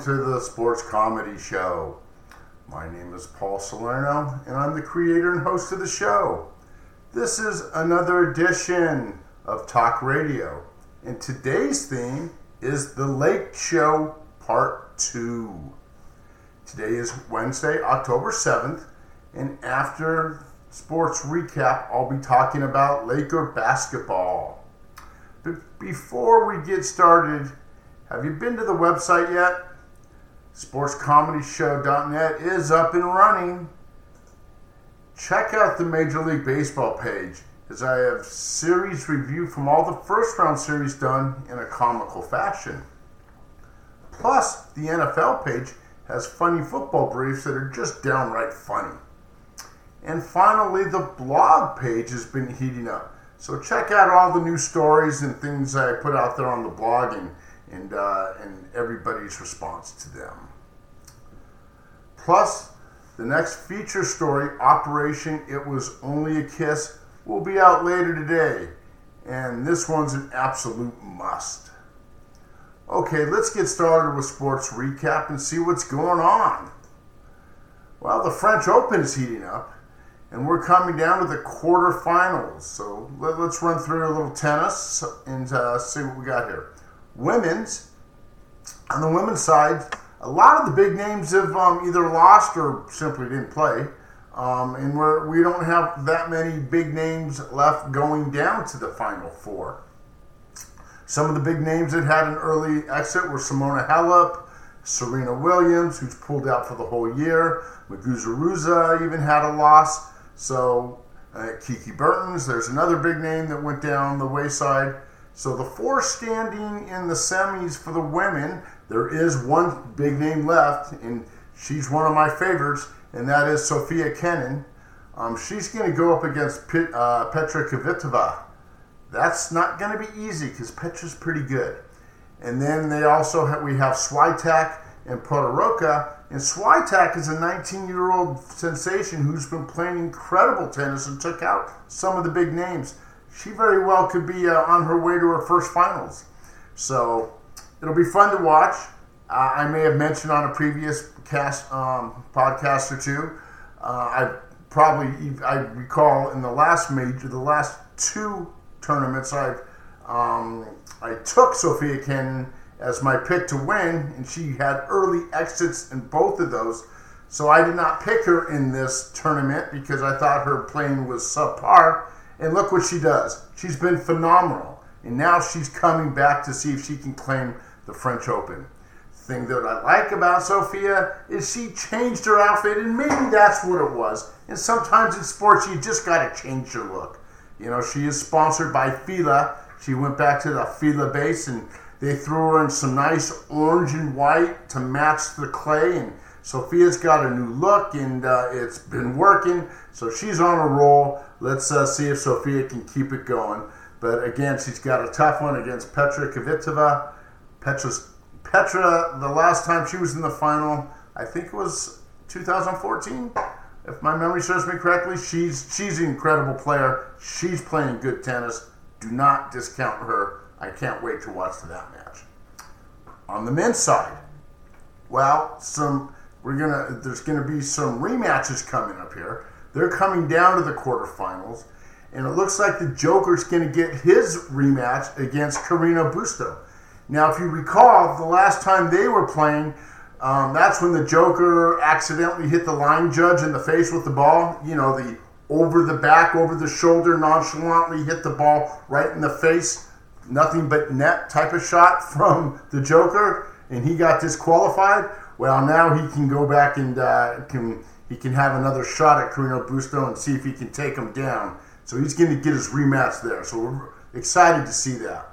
to the Sports Comedy Show. My name is Paul Salerno, and I'm the creator and host of the show. This is another edition of Talk Radio, and today's theme is The Lake Show Part 2. Today is Wednesday, October 7th, and after sports recap, I'll be talking about Laker basketball. But before we get started, have you been to the website yet? SportsComedyShow.net is up and running. Check out the Major League Baseball page as I have series review from all the first round series done in a comical fashion. Plus, the NFL page has funny football briefs that are just downright funny. And finally, the blog page has been heating up. So check out all the new stories and things I put out there on the blog and and, uh, and everybody's response to them. Plus, the next feature story, Operation It Was Only a Kiss, will be out later today. And this one's an absolute must. Okay, let's get started with sports recap and see what's going on. Well, the French Open is heating up, and we're coming down to the quarterfinals. So let, us run through a little tennis and uh, see what we got here women's, on the women's side, a lot of the big names have um, either lost or simply didn't play. Um, and we're, we don't have that many big names left going down to the final four. Some of the big names that had an early exit were Simona Halep, Serena Williams, who's pulled out for the whole year. Muguruza even had a loss. So uh, Kiki Bertens, there's another big name that went down the wayside. So the four standing in the semis for the women, there is one big name left, and she's one of my favorites, and that is Sofia Kenin. Um, she's going to go up against uh, Petra Kvitova. That's not going to be easy because Petra's pretty good. And then they also have, we have Swiatek and Podoroska. And Swiatek is a 19-year-old sensation who's been playing incredible tennis and took out some of the big names she very well could be uh, on her way to her first finals. So it'll be fun to watch. Uh, I may have mentioned on a previous cast um, podcast or two. Uh, I probably I recall in the last major, the last two tournaments, I um, I took Sofia Kenin as my pick to win, and she had early exits in both of those. So I did not pick her in this tournament because I thought her playing was subpar. And look what she does. She's been phenomenal. And now she's coming back to see if she can claim the French Open. Thing that I like about Sofia is she changed her outfit, and maybe that's what it was. And sometimes in sports, you just got to change your look. You know, she is sponsored by Fila. She went back to the Fila base, and they threw her in some nice orange and white to match the clay. And Sofia's got a new look, and uh, it's been working. So she's on a roll. Let's uh, see if Sofia can keep it going. But again, she's got a tough one against Petra Kvitova. Petra's, Petra, the last time she was in the final, I think it was 2014. If my memory serves me correctly, she's she's an incredible player. She's playing good tennis. Do not discount her. I can't wait to watch that match. On the men's side, well, some we're gonna there's gonna be some rematches coming up here. They're coming down to the quarterfinals, and it looks like the Joker's to get his rematch against Carreño Busta. Now, if you recall, the last time they were playing, um, that's when the Joker accidentally hit the line judge in the face with the ball. You know, the over the back, over the shoulder, nonchalantly hit the ball right in the face. Nothing but net type of shot from the Joker, and he got disqualified. Well, now he can go back and uh, can he can have another shot at Carreño Busta and see if he can take him down. So he's going to get his rematch there. So we're excited to see that.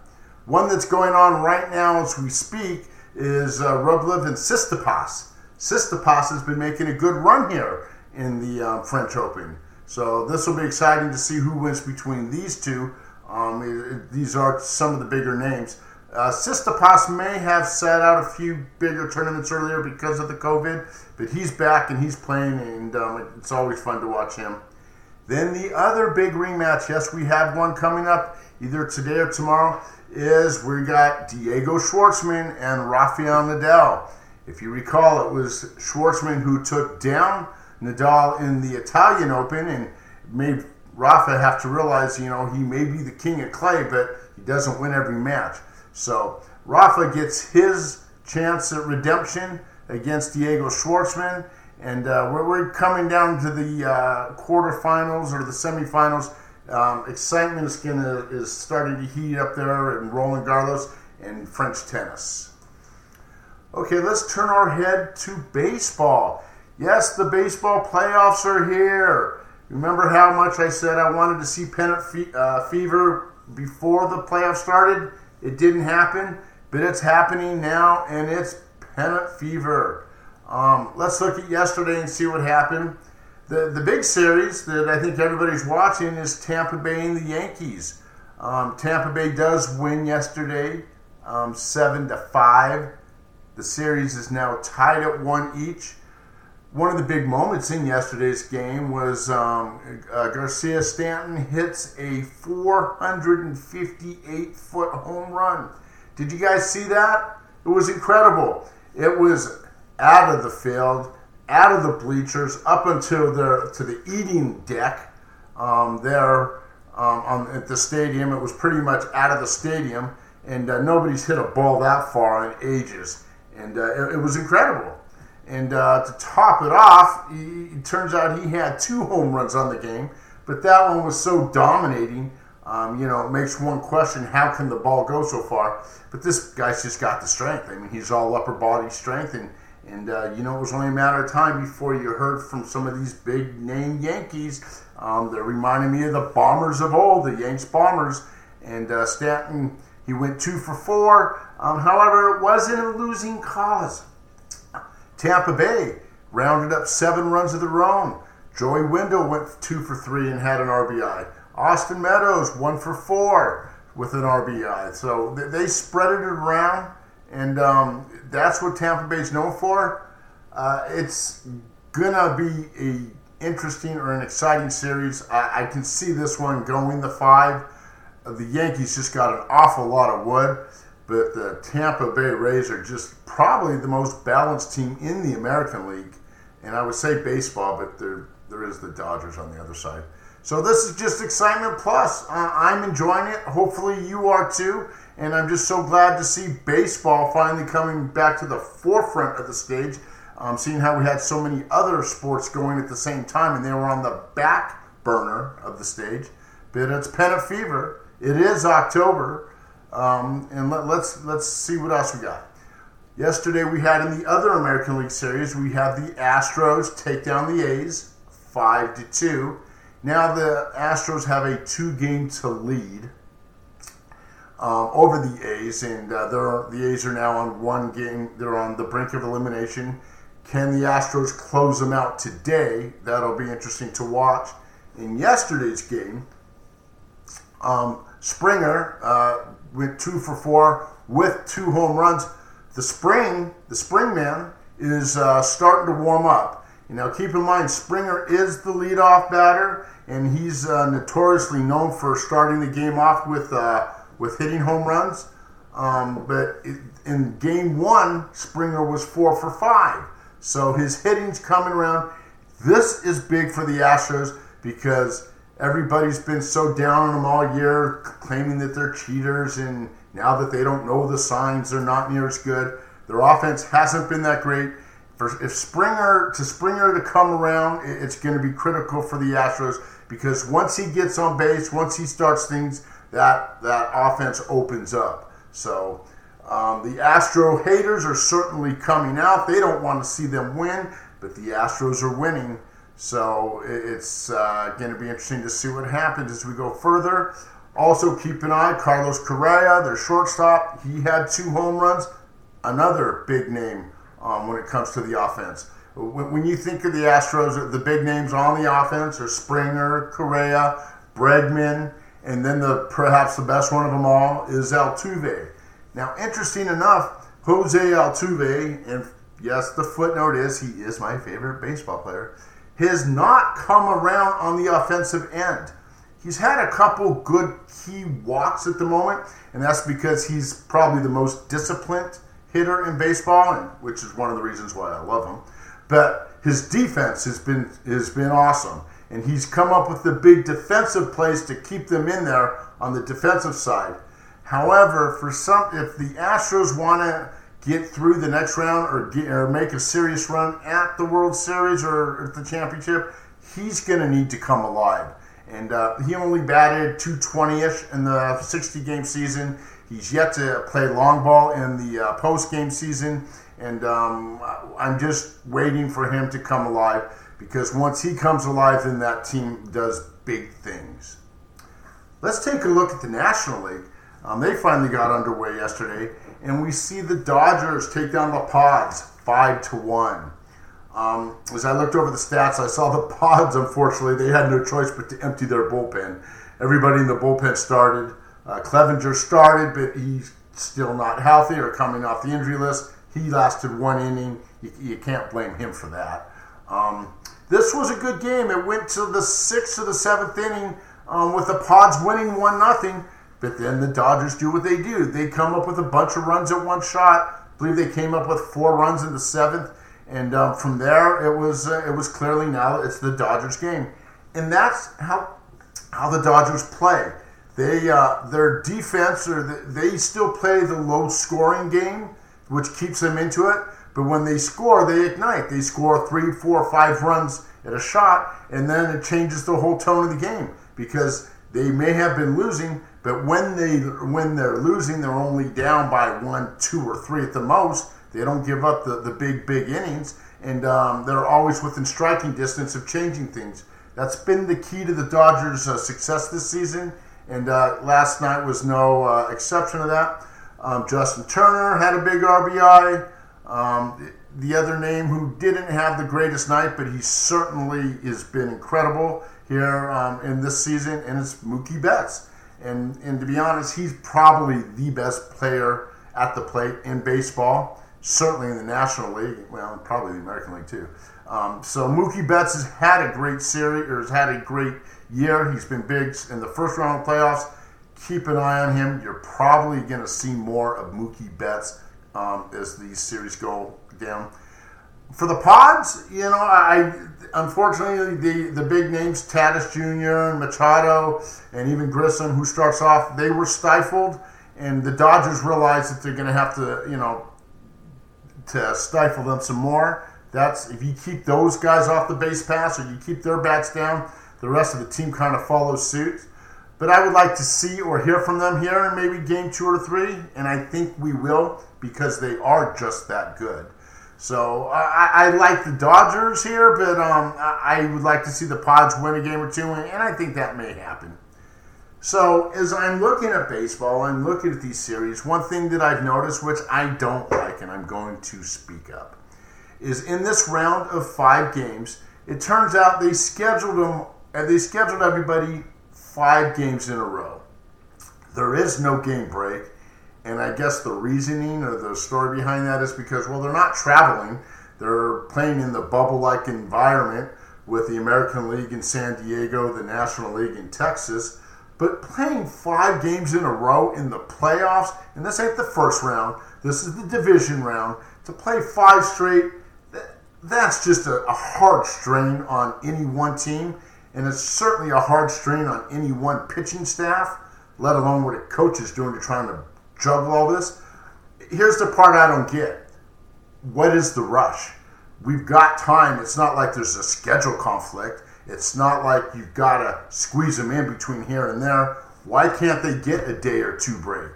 One that's going on right now as we speak is uh, Rublev and Tsitsipas. Tsitsipas has been making a good run here in the uh, French Open. So this will be exciting to see who wins between these two. Um, it, it, these are some of the bigger names. Uh, may have sat out a few bigger tournaments earlier because of the COVID, but he's back and he's playing, and um, it's always fun to watch him. Then the other big rematch, yes, we have one coming up either today or tomorrow, is we got Diego Schwartzman and Rafael Nadal. If you recall, it was Schwartzman who took down Nadal in the Italian Open and made Rafa have to realize, you know, he may be the king of clay, but he doesn't win every match. So Rafa gets his chance at redemption against Diego Schwartzman. And uh, we're, we're, coming down to the uh, quarterfinals or the semifinals. Um, excitement is, gonna, is starting to heat up there in Roland Garros and French tennis. Okay, let's turn our head to baseball. Yes, the baseball playoffs are here. Remember how much I said I wanted to see pennant fe- uh, fever before the playoffs started? It didn't happen, but it's happening now, and it's pennant fever. Um, let's look at yesterday and see what happened. The, the big series that I think everybody's watching is Tampa Bay and the Yankees. Um, Tampa Bay does win yesterday, um, seven to five. The series is now tied at one each. One of the big moments in yesterday's game was um, uh, Giancarlo Stanton hits a 458 foot home run. Did you guys see that? It was incredible. It was out of the field, out of the bleachers, up until the to the eating deck um, there um, on, at the stadium. It was pretty much out of the stadium, and uh, nobody's hit a ball that far in ages, and uh, it, it, was incredible. And uh, to top it off, he, it turns out he had two home runs on the game, but that one was so dominating. Um, you know, it makes one question: How can the ball go so far? But this guy's just got the strength. I mean, he's all upper body strength, and and uh, you know, it was only a matter of time before you heard from some of these big name Yankees. Um, they're reminding me of the Bombers of old, the Yanks Bombers. And uh, Stanton, he went two for four. Um, however, it wasn't a losing cause. Tampa Bay rounded up seven runs of their own. Joey Wendle went two for three and had an RBI. Austin Meadows one for four with an RBI. So they spread it around and um, that's what Tampa Bay is known for. Uh, it's gonna be a interesting or an exciting series. I, I, can see this one going the five. The Yankees just got an awful lot of wood, but the Tampa Bay Rays are just probably the most balanced team in the American League. And I would say baseball, but there there is the Dodgers on the other side. So this is just excitement plus. Uh, I'm enjoying it. Hopefully you are too. And I'm just so glad to see baseball finally coming back to the forefront of the stage. Um, seeing how we had so many other sports going at the same time and they were on the back burner of the stage. But it's pennant fever. It is October. Um, and let, let's let's see what else we got. Yesterday we had in the other American League series we have the Astros take down the A's five to two. Now the Astros have a two game to lead um, over the A's, and uh, the A's are now on one game. They're on the brink of elimination. Can the Astros close them out today? That'll be interesting to watch. In yesterday's game, um, Springer uh, went two for four with two home runs. The spring, the spring man, is uh, starting to warm up. You know, keep in mind Springer is the leadoff batter, and he's uh, notoriously known for starting the game off with uh, with hitting home runs. Um, but in game one, Springer was four for five. So his hitting's coming around. This is big for the Astros because everybody's been so down on them all year, claiming that they're cheaters, and now that they don't know the signs, they're not near as good. Their offense hasn't been that great. For, if Springer to Springer to come around, it's going to be critical for the Astros because once he gets on base, once he starts things, that that offense opens up. So um, the Astro haters are certainly coming out. They don't want to see them win, but the Astros are winning. So it's uh, going to be interesting to see what happens as we go further. Also, keep an eye Carlos Correa, their shortstop. He had two home runs. Another big name um, when it comes to the offense. When you think of the Astros, the big names on the offense are Springer, Correa, Bregman, and then the perhaps the best one of them all is Altuve. Now, interesting enough, Jose Altuve, and yes, the footnote is he is my favorite baseball player. has not come around on the offensive end. He's had a couple good key walks at the moment, and that's because he's probably the most disciplined hitter in baseball, and which is one of the reasons why I love him. But his defense has been has been awesome, and he's come up with the big defensive plays to keep them in there on the defensive side. However, for some, if the Astros want to get through the next round or get, or make a serious run at the World Series or at the championship, he's going to need to come alive. And uh, he only batted 220-ish in the 60-game season. He's yet to play long ball in the uh, post-game season, and um, I'm just waiting for him to come alive because once he comes alive, then that team does big things. Let's take a look at the National League. Um, they finally got underway yesterday, and we see the Dodgers take down the Pods five to one. Um, as I looked over the stats, I saw the Pods. Unfortunately, they had no choice but to empty their bullpen. Everybody in the bullpen started. Uh, Clevinger started, but he's still not healthy or coming off the injury list. He lasted one inning. You, you can't blame him for that. Um, this was a good game. It went to the sixth or the seventh inning um, with the Pods winning one nothing. But then the Dodgers do what they do. They come up with a bunch of runs at one shot. I believe they came up with four runs in the seventh, and um, from there it was uh, it was clearly now it's the Dodgers game, and that's how how the Dodgers play. They uh, their defense or the, they still play the low scoring game, which keeps them into it. But when they score, they ignite. They score three, four, five runs at a shot, and then it changes the whole tone of the game because they may have been losing, but when they when they're losing, they're only down by one, two, or three at the most. They don't give up the, the big big innings, and um, they're always within striking distance of changing things. That's been the key to the Dodgers' uh, success this season, and uh, last night was no uh, exception to that. Um, Justin Turner had a big RBI. Um, the other name who didn't have the greatest night, but he certainly has been incredible here um, in this season, and it's Mookie Betts. And, and to be honest, he's probably the best player at the plate in baseball, certainly in the National League, well, probably the American League too. Um, so Mookie Betts has had a great series, or has had a great year. He's been big in the first round of playoffs. Keep an eye on him. You're probably going to see more of Mookie Betts um, as these series go down. For the Pods, you know, I unfortunately, the, the big names, Tatis Jr. and Machado, and even Grisham, who starts off, they were stifled, and the Dodgers realize that they're going to have to, you know, to stifle them some more. That's if you keep those guys off the base pass or you keep their bats down, the rest of the team kind of follows suit. But I would like to see or hear from them here in maybe game two or three, and I think we will because they are just that good. So I, I, like the Dodgers here, but um, I would like to see the Pods win a game or two, and I think that may happen. So as I'm looking at baseball, I'm looking at these series. One thing that I've noticed, which I don't like, and I'm going to speak up, is in this round of five games, it turns out they scheduled them and they scheduled everybody five games in a row. There is no game break. And I guess the reasoning or the story behind that is because, well, they're not traveling. They're playing in the bubble like environment with the American League in San Diego, the National League in Texas. But playing five games in a row in the playoffs, and this ain't the first round, this is the division round, to play five straight, that's just a, a hard strain on any one team. And it's certainly a hard strain on any one pitching staff, let alone what a coach is doing to try to juggle all this. Here's the part I don't get. What is the rush? We've got time. It's not like there's a schedule conflict. It's not like you've got to squeeze them in between here and there. Why can't they get a day or two break?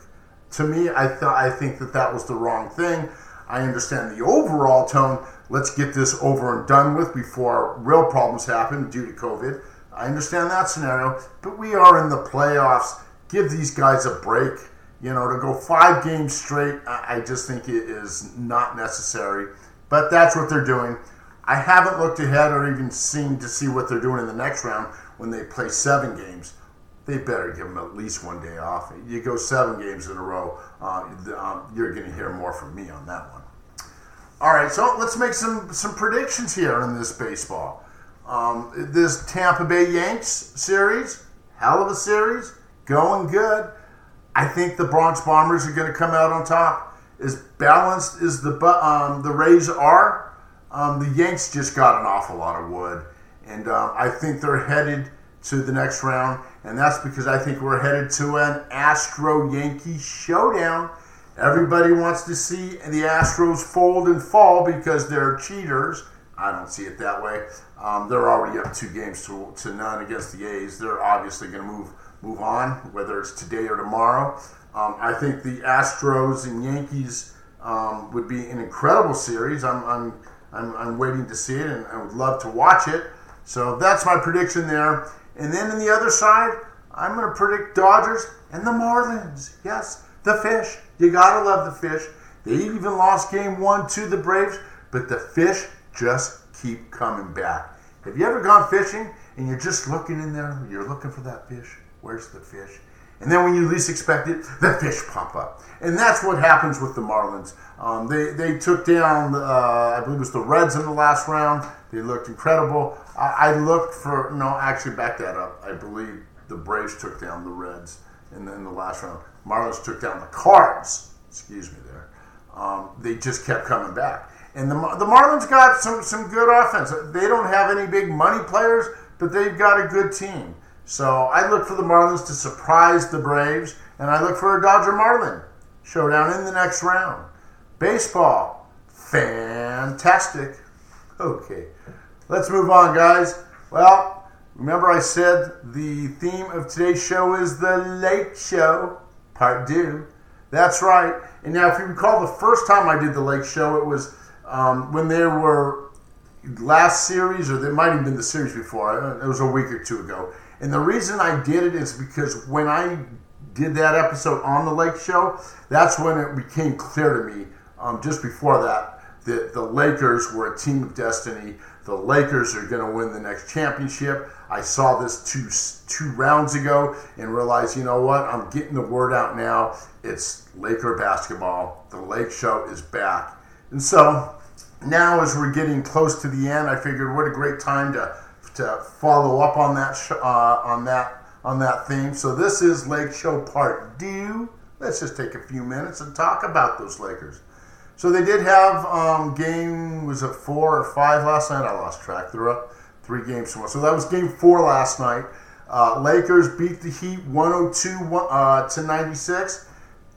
To me, I thought I think that that was the wrong thing. I understand the overall tone. Let's get this over and done with before real problems happen due to COVID. I understand that scenario, but we are in the playoffs. Give these guys a break. You know, to go five games straight, I just think it is not necessary. But that's what they're doing. I haven't looked ahead or even seen to see what they're doing in the next round when they play seven games. They better give them at least one day off. You go seven games in a row, uh, um, you're going to hear more from me on that one. All right, so let's make some some predictions here in this baseball. Um, this Tampa Bay Yanks series, hell of a series, going good. I think the Bronx Bombers are going to come out on top. As balanced as the um, the Rays are, um, the Yanks just got an awful lot of wood, and uh, I think they're headed to the next round, and that's because I think we're headed to an Astro Yankee showdown. Everybody wants to see the Astros fold and fall because they're cheaters. I don't see it that way. Um, they're already up two games to, to none against the A's. They're obviously going to move move on, whether it's today or tomorrow. Um, I think the Astros and Yankees um, would be an incredible series. I'm, I'm, I'm, I'm, waiting to see it and I would love to watch it. So that's my prediction there. And then on the other side, I'm going to predict Dodgers and the Marlins. Yes, the fish. You got to love the fish. They even lost game one to the Braves, but the fish just keep coming back. Have you ever gone fishing and you're just looking in there, you're looking for that fish? Where's the fish? And then when you least expect it, the fish pop up. And that's what happens with the Marlins. Um, they, they took down, uh, I believe it was the Reds in the last round. They looked incredible. I, I, looked for, no, actually, back that up. I believe the Braves took down the Reds in the, in the last round. Marlins took down the Cards. Excuse me there. Um, they just kept coming back. And the, the Marlins got some, some good offense. They don't have any big money players, but they've got a good team. So I look for the Marlins to surprise the Braves, and I look for a Dodger Marlin showdown in the next round. Baseball, fantastic. Okay, let's move on, guys. Well, remember I said the theme of today's show is the Lake Show, part two. That's right. And now, if you recall, the first time I did the Lake Show, it was um, when there were last series, or there might have been the series before. It was a week or two ago and the reason I did it is because when I did that episode on the Lake Show, that's when it became clear to me. Um, just before that, that the Lakers were a team of destiny. The Lakers are going to win the next championship. I saw this two two rounds ago and realized, you know what? I'm getting the word out now. It's Laker basketball. The Lake Show is back, and so now as we're getting close to the end, I figured what a great time to to follow up on that sh- uh, on that on that theme. So this is Lake Show Part Two. Let's just take a few minutes and talk about those Lakers. So they did have um, game was it four or five last night? I lost track. They're up three games to one. So that was game four last night. Uh, Lakers beat the Heat 102 uh, to 96.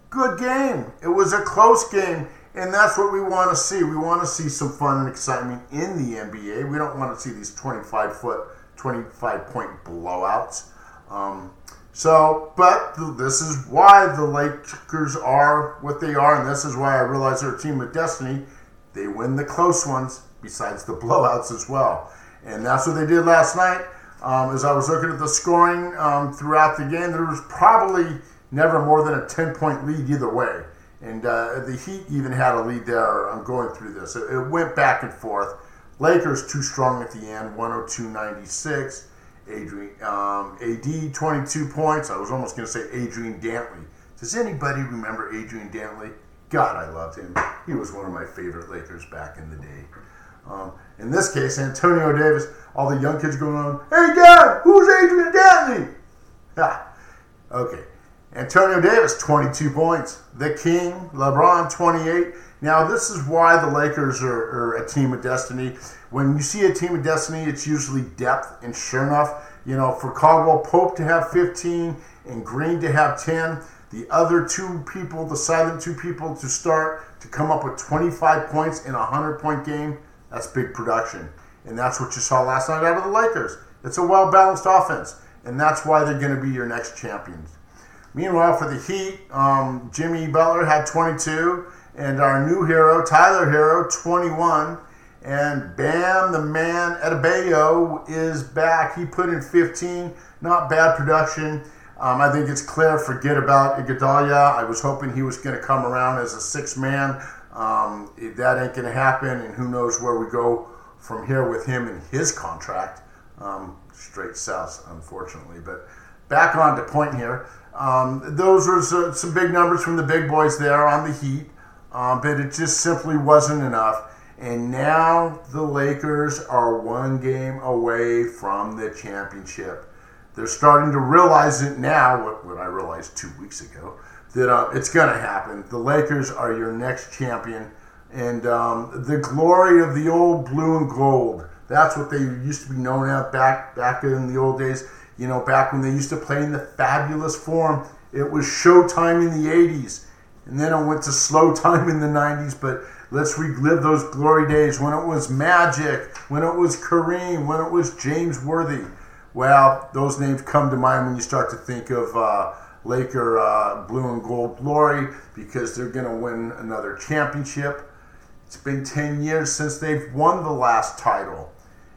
Good game. It was a close game. And that's what we want to see. We want to see some fun and excitement in the NBA. We don't want to see these 25 foot, 25 point blowouts. Um, so, but this is why the Lakers are what they are, and this is why I realize they're a team of destiny. They win the close ones, besides the blowouts as well. And that's what they did last night. Um, as I was looking at the scoring um, throughout the game, there was probably never more than a 10 point lead either way. And uh, the Heat even had a lead there. I'm going through this. It, it went back and forth. Lakers too strong at the end, 102.96. Adrian um, AD 22 points. I was almost going to say Adrian Dantley. Does anybody remember Adrian Dantley? God, I loved him. He was one of my favorite Lakers back in the day. Um, in this case, Antonio Davis, all the young kids going on, hey, Dad, who's Adrian Dantley? Ha. Okay. Antonio Davis, 22 points. The King, LeBron, 28. Now, this is why the Lakers are, are, a team of destiny. When you see a team of destiny, it's usually depth. And sure enough, you know, for Caldwell Pope to have 15 and Green to have 10, the other two people, the silent two people to start to come up with 25 points in a 100 point game, that's big production. And that's what you saw last night out of the Lakers. It's a well balanced offense. And that's why they're going to be your next champions. Meanwhile, for the Heat, um, Jimmy Butler had 22, and our new hero, Tyler Herro, 21. And Bam, the man, Adebayo is back. He put in 15. Not bad production. Um, I think it's clear. Forget about Iguodala. I was hoping he was going to come around as a six man. Um, that ain't going to happen, and who knows where we go from here with him and his contract. Um, straight south, unfortunately. But back on to point here. Um, those were some big numbers from the big boys there on the Heat, um, but it just simply wasn't enough. And now the Lakers are one game away from the championship. They're starting to realize it now, what, what I realized two weeks ago, that uh, it's going to happen. The Lakers are your next champion. And um, the glory of the old blue and gold, that's what they used to be known as back, back in the old days. You know, back when they used to play in the fabulous Forum, it was Showtime in the 80s. And then it went to slow time in the 90s. But let's relive those glory days when it was Magic, when it was Kareem, when it was James Worthy. Well, those names come to mind when you start to think of uh, Laker uh, blue and gold glory because they're going to win another championship. It's been 10 years since they've won the last title.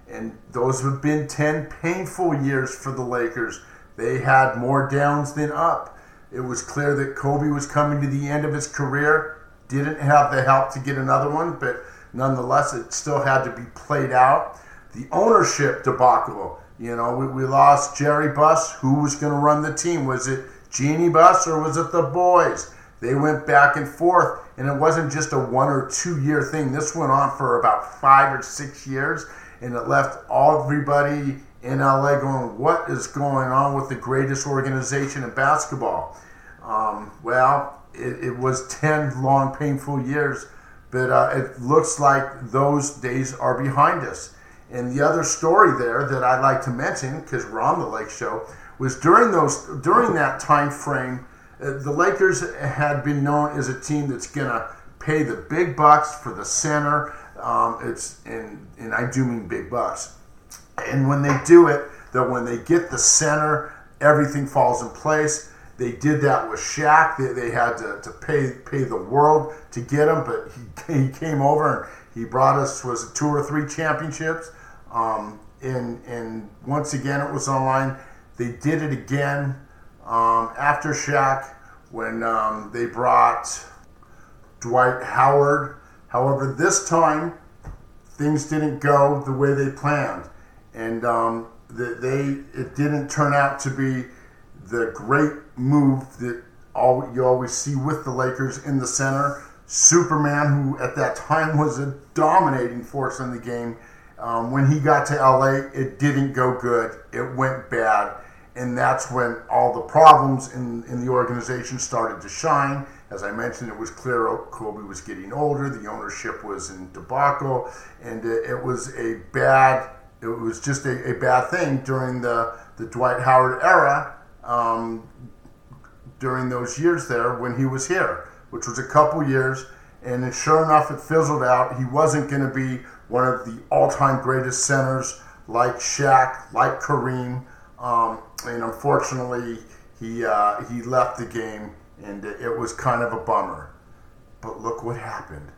And those have been 10 painful years for the Lakers. They had more downs than up. It was clear that Kobe was coming to the end of his career, didn't have the help to get another one, but nonetheless, it still had to be played out. The ownership debacle you know, we, we lost Jerry Buss. Who was going to run the team? Was it Jeanie Buss or was it the boys? They went back and forth, and it wasn't just a one or two year thing. This went on for about five or six years, and it left everybody in LA going, What is going on with the greatest organization in basketball? Um, well, it, it, was 10 long, painful years, but uh, it looks like those days are behind us. And the other story there that I'd like to mention, because we're on the Lake Show, was during those during that time frame, uh, the Lakers had been known as a team that's to pay the big bucks for the center. Um, it's and and I do mean big bucks. And when they do it, that when they get the center, everything falls in place. They did that with Shaq. They, they had to, to pay pay the world to get him, but he, he came over and he brought us was two or three championships. Um, and and once again, it was online. They did it again um, after Shaq when um, they brought Dwight Howard. However, this time things didn't go the way they planned, and um, the, they it didn't turn out to be the great move that all you always see with the Lakers in the center. Superman, who at that time was a dominating force in the game, um, when he got to LA, it didn't go good. It went bad. And that's when all the problems in, in the organization started to shine. As I mentioned, it was clear Kobe was getting older, the ownership was in debacle, and it, was a bad, it was just a, a, bad thing during the, the Dwight Howard era, um, during those years there when he was here, which was a couple years. And sure enough, it fizzled out. He wasn't going to be one of the all-time greatest centers like Shaq, like Kareem, um, and unfortunately he uh, he left the game, and it was kind of a bummer. But look what happened.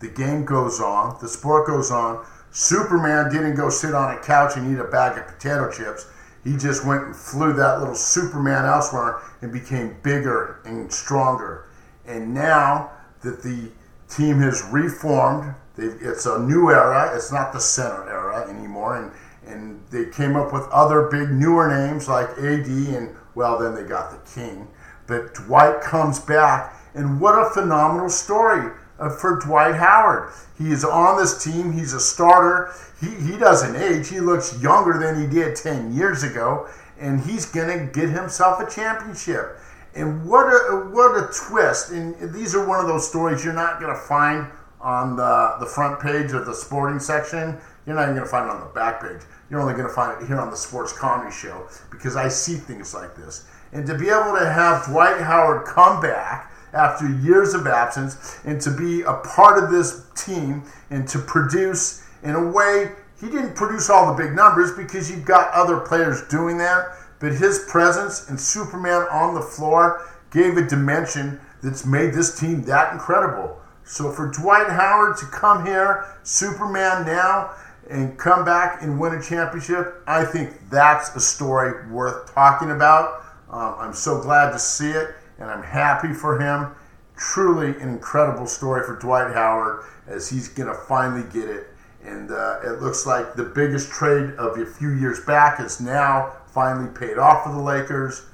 The game goes on, the sport goes on. Superman didn't go sit on a couch and eat a bag of potato chips. He just went and flew that little Superman elsewhere and became bigger and stronger. And now that the team has reformed, it's a new era. It's not the center era anymore, and and they came up with other big newer names like AD, and well, then they got the King. But Dwight comes back, and what a phenomenal story uh, for Dwight Howard. He is on this team. He's a starter. He, he doesn't age. He looks younger than he did 10 years ago, and he's going to get himself a championship. And what a, what a twist. And these are one of those stories you're not going to find on the, the front page of the sporting section. You're not even going to find it on the back page. You're only going to find it here on the Sports Comedy Show because I see things like this. And to be able to have Dwight Howard come back after years of absence and to be a part of this team and to produce in a way he didn't produce all the big numbers because you've got other players doing that but his presence and superman on the floor gave a dimension that's made this team that incredible so for Dwight Howard to come here, Superman now, and come back and win a championship, I think that's a story worth talking about. Um, I'm so glad to see it, and I'm happy for him. Truly an incredible story for Dwight Howard as he's going to finally get it. And uh, it looks like the biggest trade of a few years back is now finally paid off for the Lakers.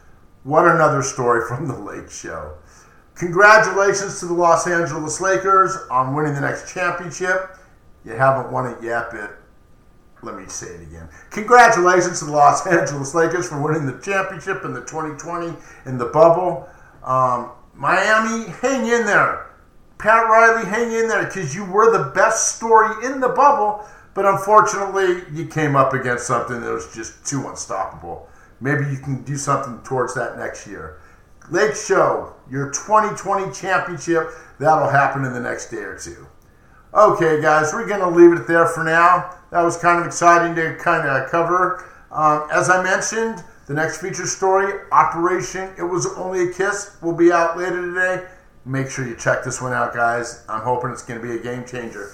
What another story from the Lake Show. Congratulations to the Los Angeles Lakers on winning the next championship. you haven't won it yet, but let me say it again. Congratulations to the Los Angeles Lakers for winning the championship in the 2020 in the bubble. Um, Miami, hang in there. Pat Riley, hang in there because you were the best story in the bubble, but unfortunately, you came up against something that was just too unstoppable. Maybe you can do something towards that next year. Lake Show, your 2020 championship, that'll happen in the next day or two. Okay, guys, we're going to leave it there for now. That was kind of exciting to kind of cover. Um, as I mentioned, the next feature story, Operation It Was Only a Kiss, will be out later today. Make sure you check this one out, guys. I'm hoping it's going to be a game changer.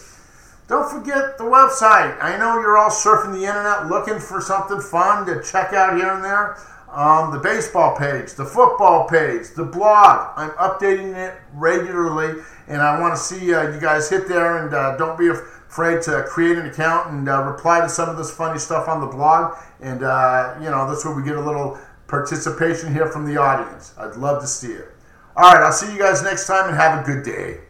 Don't forget the website. I know you're all surfing the internet looking for something fun to check out here and there. Um, the baseball page, the football page, the blog. I'm updating it regularly, and I want to see uh, you guys hit there and uh, don't be afraid to create an account and uh, reply to some of this funny stuff on the blog. And, uh, you know, that's where we get a little participation here from the audience. I'd love to see it. All right, I'll see you guys next time and have a good day.